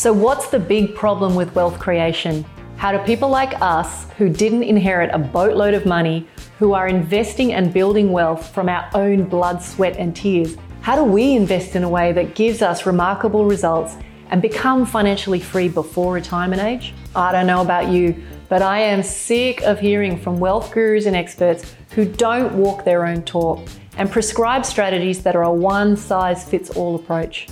So, what's the big problem with wealth creation? How do people like us, who didn't inherit a boatload of money, who are investing and building wealth from our own blood, sweat, and tears, how do we invest in a way that gives us remarkable results and become financially free before retirement age? I don't know about you, but I am sick of hearing from wealth gurus and experts who don't walk their own talk and prescribe strategies that are a one size fits all approach.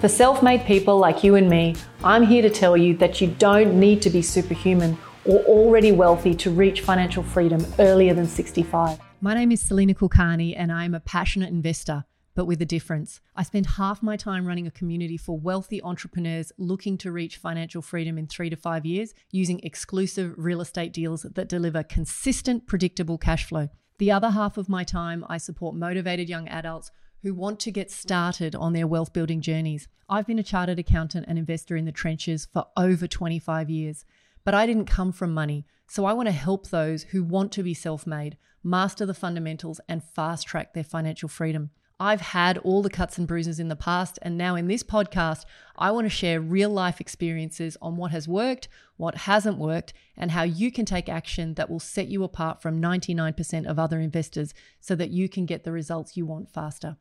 For self made people like you and me, I'm here to tell you that you don't need to be superhuman or already wealthy to reach financial freedom earlier than 65. My name is Salena Kulkarni, and I'm a passionate investor, but with a difference. I spend half my time running a community for wealthy entrepreneurs looking to reach financial freedom in three to five years using exclusive real estate deals that deliver consistent, predictable cash flow. The other half of my time, I support motivated young adults who want to get started on their wealth building journeys. I've been a chartered accountant and investor in the trenches for over 25 years, but I didn't come from money. So I want to help those who want to be self made, master the fundamentals, and fast track their financial freedom. I've had all the cuts and bruises in the past, and now in this podcast, I want to share real life experiences on what has worked, what hasn't worked, and how you can take action that will set you apart from 99% of other investors so that you can get the results you want faster.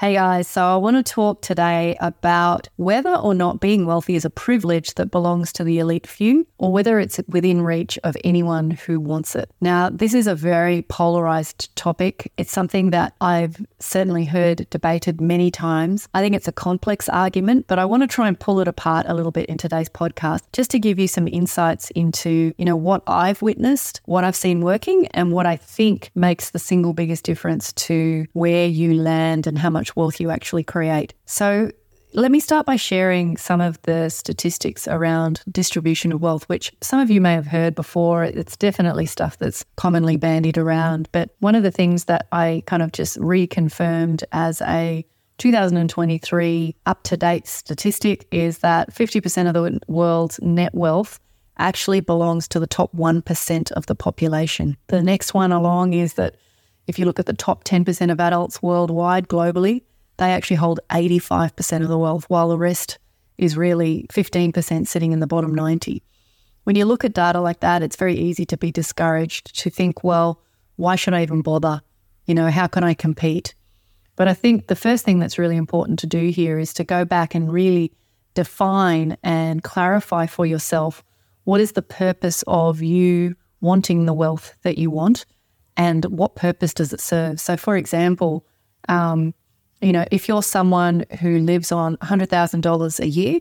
Hey guys, so I want to talk today about whether or not being wealthy is a privilege that belongs to the elite few or whether it's within reach of anyone who wants it. Now, this is a very polarized topic. It's something that I've certainly heard debated many times. I think it's a complex argument, but I want to try and pull it apart a little bit in today's podcast just to give you some insights into, you know, what I've witnessed, what I've seen working and what I think makes the single biggest difference to where you land and how much much wealth you actually create. So, let me start by sharing some of the statistics around distribution of wealth, which some of you may have heard before. It's definitely stuff that's commonly bandied around. But one of the things that I kind of just reconfirmed as a 2023 up to date statistic is that 50% of the world's net wealth actually belongs to the top 1% of the population. The next one along is that if you look at the top 10% of adults worldwide, globally, they actually hold 85% of the wealth, while the rest is really 15% sitting in the bottom 90. When you look at data like that, it's very easy to be discouraged, to think, well, why should I even bother? You know, how can I compete? But I think the first thing that's really important to do here is to go back and really define and clarify for yourself what is the purpose of you wanting the wealth that you want and what purpose does it serve? So, for example, um, you know, if you're someone who lives on $100,000 a year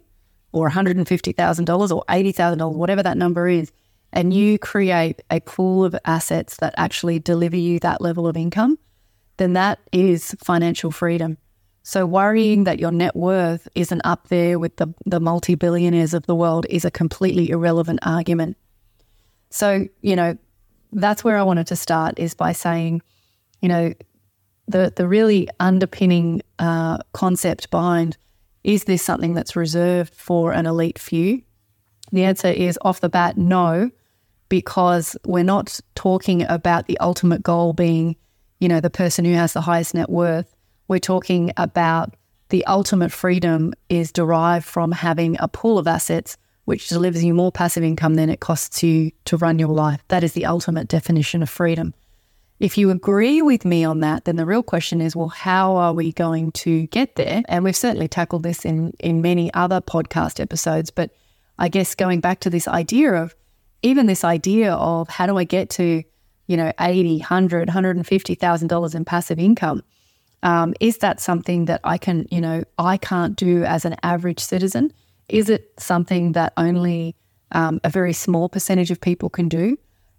or $150,000 or $80,000, whatever that number is, and you create a pool of assets that actually deliver you that level of income, then that is financial freedom. So worrying that your net worth isn't up there with the, the multi billionaires of the world is a completely irrelevant argument. So, you know, that's where I wanted to start is by saying, you know, the the really underpinning uh, concept behind is this something that's reserved for an elite few? The answer is off the bat, no, because we're not talking about the ultimate goal being, you know, the person who has the highest net worth. We're talking about the ultimate freedom is derived from having a pool of assets which delivers you more passive income than it costs you to run your life. That is the ultimate definition of freedom. If you agree with me on that, then the real question is well, how are we going to get there? And we've certainly tackled this in, in many other podcast episodes. But I guess going back to this idea of even this idea of how do I get to, you know, 80, 100, $150,000 in passive income? Um, is that something that I can, you know, I can't do as an average citizen? Is it something that only um, a very small percentage of people can do?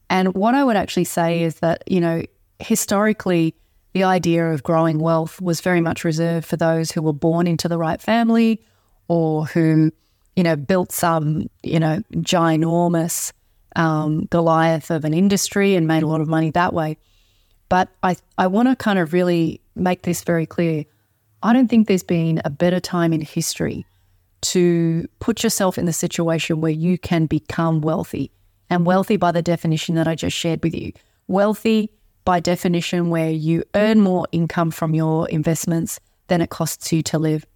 And what I would actually say is that, you know, historically, the idea of growing wealth was very much reserved for those who were born into the right family or who, you know, built some, you know, ginormous um, Goliath of an industry and made a lot of money that way. But I, I want to kind of really make this very clear. I don't think there's been a better time in history to put yourself in the situation where you can become wealthy. And wealthy by the definition that I just shared with you. Wealthy by definition, where you earn more income from your investments than it costs you to live.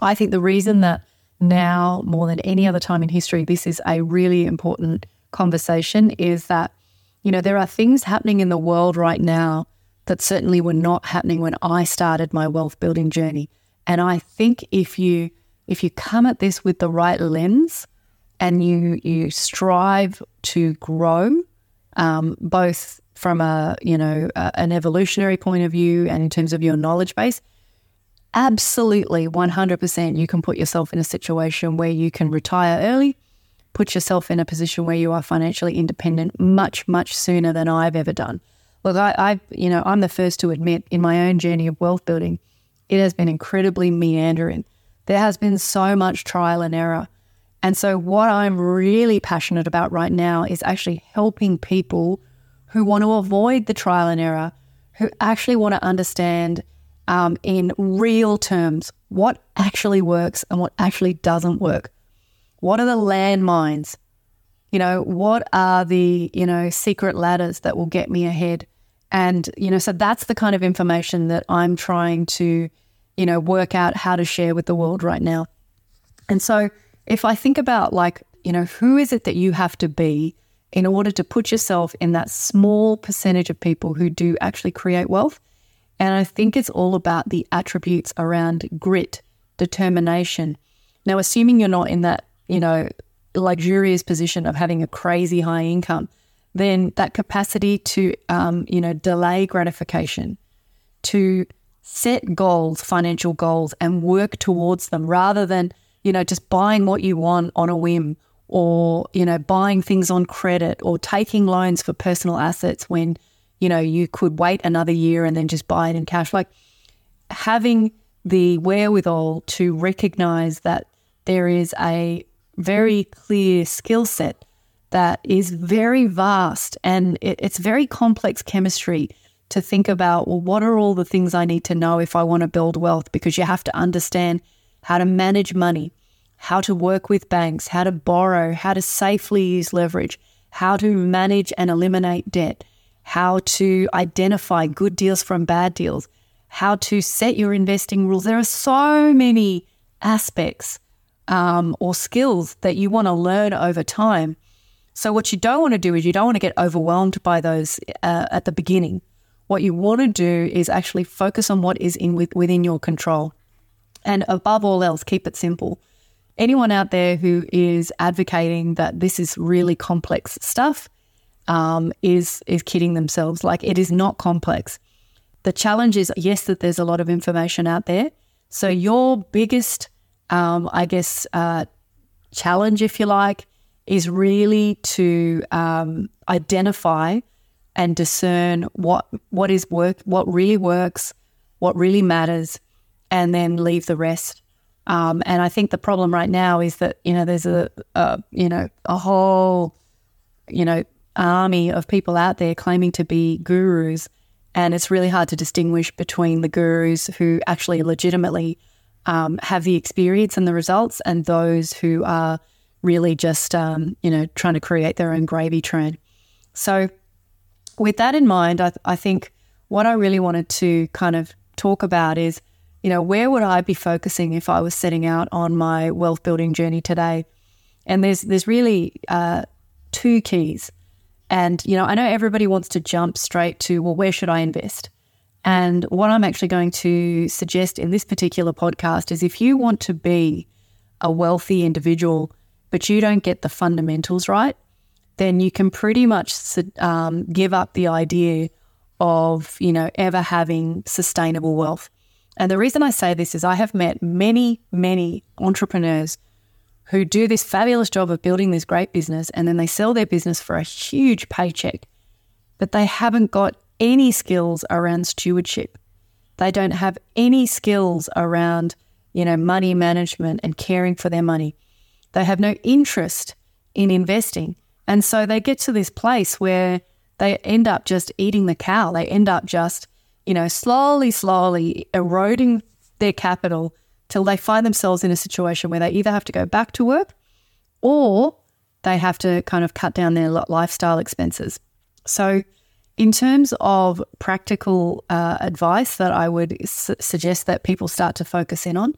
I think the reason that now more than any other time in history, this is a really important conversation is that, you know, there are things happening in the world right now that certainly were not happening when I started my wealth building journey. And I think if you if you come at this with the right lens and you you strive to grow, um, both from a you know a, an evolutionary point of view and in terms of your knowledge base, absolutely 100% you can put yourself in a situation where you can retire early put yourself in a position where you are financially independent much much sooner than i've ever done. Look I, I you know i'm the first to admit in my own journey of wealth building it has been incredibly meandering there has been so much trial and error and so what i'm really passionate about right now is actually helping people who want to avoid the trial and error who actually want to understand um, in real terms what actually works and what actually doesn't work. What are the landmines? You know, what are the, you know, secret ladders that will get me ahead? And, you know, so that's the kind of information that I'm trying to, you know, work out how to share with the world right now. And so if I think about like, you know, who is it that you have to be in order to put yourself in that small percentage of people who do actually create wealth? And I think it's all about the attributes around grit, determination. Now, assuming you're not in that, you know, luxurious position of having a crazy high income, then that capacity to, um, you know, delay gratification, to set goals, financial goals, and work towards them rather than, you know, just buying what you want on a whim or, you know, buying things on credit or taking loans for personal assets when you know, you could wait another year and then just buy it in cash. Like having the wherewithal to recognize that there is a very clear skill set that is very vast and it, it's very complex chemistry to think about well what are all the things i need to know if i want to build wealth because you have to understand how to manage money how to work with banks how to borrow how to safely use leverage how to manage and eliminate debt how to identify good deals from bad deals, how to set your investing rules. There are so many aspects um, or skills that you want to learn over time. So, what you don't want to do is you don't want to get overwhelmed by those uh, at the beginning. What you want to do is actually focus on what is in with, within your control. And above all else, keep it simple. Anyone out there who is advocating that this is really complex stuff, um, is is kidding themselves. Like it is not complex. The challenge is yes that there's a lot of information out there. So your biggest, um, I guess, uh, challenge, if you like, is really to um, identify and discern what what is work, what really works, what really matters, and then leave the rest. Um, and I think the problem right now is that you know there's a, a you know a whole you know army of people out there claiming to be gurus. And it's really hard to distinguish between the gurus who actually legitimately um, have the experience and the results and those who are really just, um, you know, trying to create their own gravy train. So, with that in mind, I, I think what I really wanted to kind of talk about is, you know, where would I be focusing if I was setting out on my wealth building journey today? And there's there's really uh, two keys. And, you know, I know everybody wants to jump straight to, well, where should I invest? And what I'm actually going to suggest in this particular podcast is if you want to be a wealthy individual, but you don't get the fundamentals right, then you can pretty much um, give up the idea of, you know, ever having sustainable wealth. And the reason I say this is I have met many, many entrepreneurs who do this fabulous job of building this great business and then they sell their business for a huge paycheck, but they haven't got any skills around stewardship. They don't have any skills around, you know, money management and caring for their money. They have no interest in investing. And so they get to this place where they end up just eating the cow. They end up just, you know, slowly, slowly eroding their capital till they find themselves in a situation where they either have to go back to work or they have to kind of cut down their lifestyle expenses. So, in terms of practical uh, advice that I would su- suggest that people start to focus in on,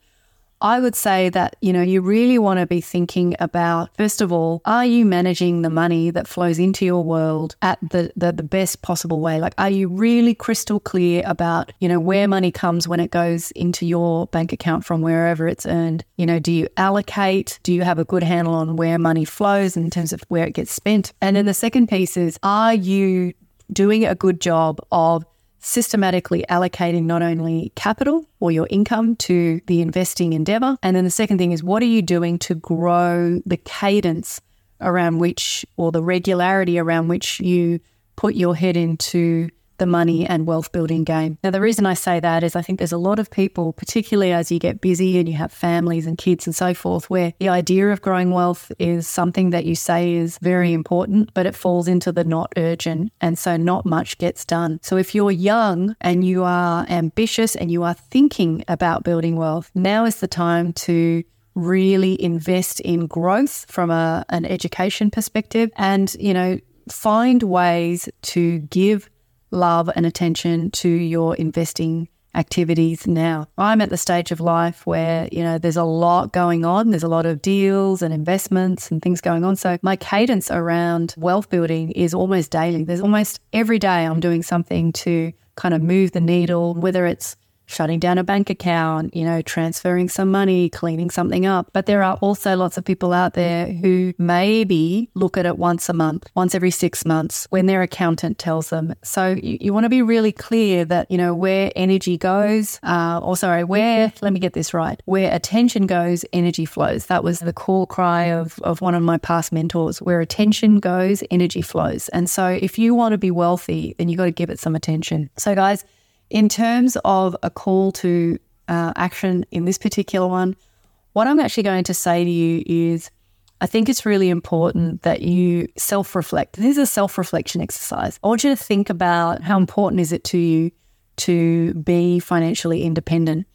I would say that, you know, you really want to be thinking about, first of all, are you managing the money that flows into your world at the, the, the best possible way? Like, are you really crystal clear about, you know, where money comes when it goes into your bank account from wherever it's earned? You know, do you allocate? Do you have a good handle on where money flows in terms of where it gets spent? And then the second piece is, are you doing a good job of systematically allocating not only capital or your income to the investing endeavor. And then the second thing is what are you doing to grow the cadence around which or the regularity around which you put your head into the money and wealth building game. Now, the reason I say that is I think there's a lot of people, particularly as you get busy and you have families and kids and so forth, where the idea of growing wealth is something that you say is very important, but it falls into the not urgent. And so not much gets done. So if you're young and you are ambitious and you are thinking about building wealth, now is the time to really invest in growth from a, an education perspective and, you know, find ways to give love and attention to your investing activities now. I'm at the stage of life where, you know, there's a lot going on. There's a lot of deals and investments and things going on. So my cadence around wealth building is almost daily. There's almost every day I'm doing something to kind of move the needle, whether it's shutting down a bank account, you know, transferring some money, cleaning something up. But there are also lots of people out there who maybe look at it once a month, once every six months when their accountant tells them. So you, you want to be really clear that, you know, where energy goes, uh, or sorry, where, let me get this right, where attention goes, energy flows. That was the call cry of, of one of my past mentors. Where attention goes, energy flows. And so if you want to be wealthy, then you got to give it some attention. So, guys, in terms of a call to uh, action in this particular one, what I'm actually going to say to you is I think it's really important that you self reflect. This is a self reflection exercise. I want you to think about how important is it to you to be financially independent.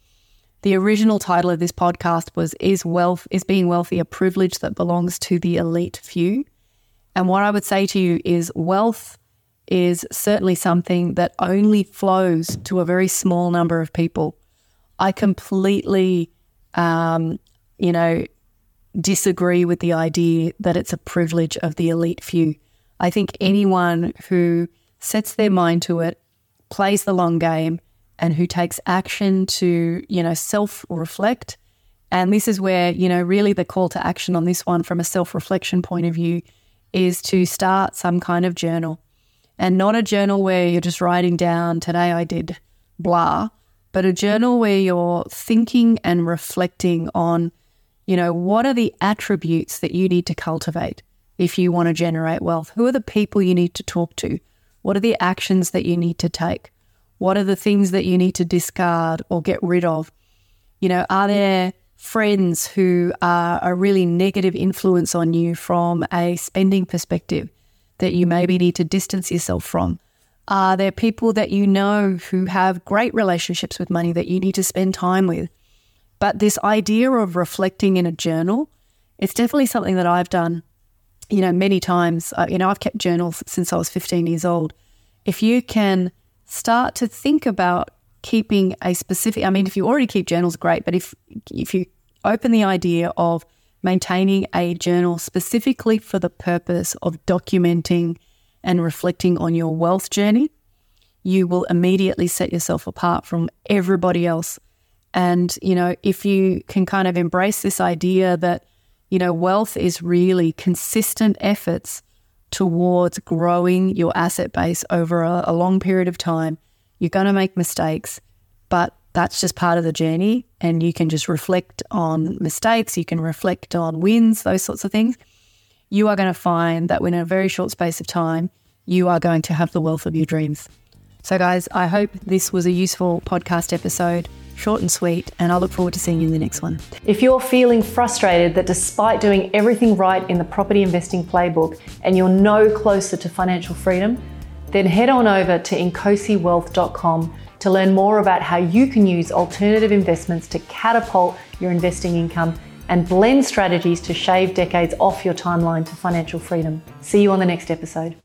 The original title of this podcast was Is Wealth is being wealthy a privilege that belongs to the elite few? And what I would say to you is wealth is certainly something that only flows to a very small number of people. I completely, um, you know, disagree with the idea that it's a privilege of the elite few. I think anyone who sets their mind to it, plays the long game, and who takes action to, you know, self reflect. And this is where, you know, really the call to action on this one from a self reflection point of view is to start some kind of journal and not a journal where you're just writing down, today I did blah, but a journal where you're thinking and reflecting on, you know, what are the attributes that you need to cultivate if you want to generate wealth? Who are the people you need to talk to? What are the actions that you need to take? What are the things that you need to discard or get rid of? You know, are there friends who are a really negative influence on you from a spending perspective? That you maybe need to distance yourself from? Are there people that you know who have great relationships with money that you need to spend time with? But this idea of reflecting in a journal, it's definitely something that I've done, you know, many times. Uh, you know, I've kept journals since I was 15 years old. If you can start to think about keeping a specific, I mean, if you already keep journals, great. But if if you open the idea of maintaining a journal specifically for the purpose of documenting and reflecting on your wealth journey, you will immediately set yourself apart from everybody else. And, you know, if you can kind of embrace this idea that, you know, wealth is really consistent efforts towards growing your asset base over a, a long period of time, you're going to make mistakes, but that's just part of the journey. And you can just reflect on mistakes, you can reflect on wins, those sorts of things. You are going to find that within a very short space of time, you are going to have the wealth of your dreams. So, guys, I hope this was a useful podcast episode, short and sweet, and I look forward to seeing you in the next one. If you're feeling frustrated that despite doing everything right in the property investing playbook and you're no closer to financial freedom, then head on over to inkosiwealth.com to learn more about how you can use alternative investments to catapult your investing income and blend strategies to shave decades off your timeline to financial freedom. See you on the next episode.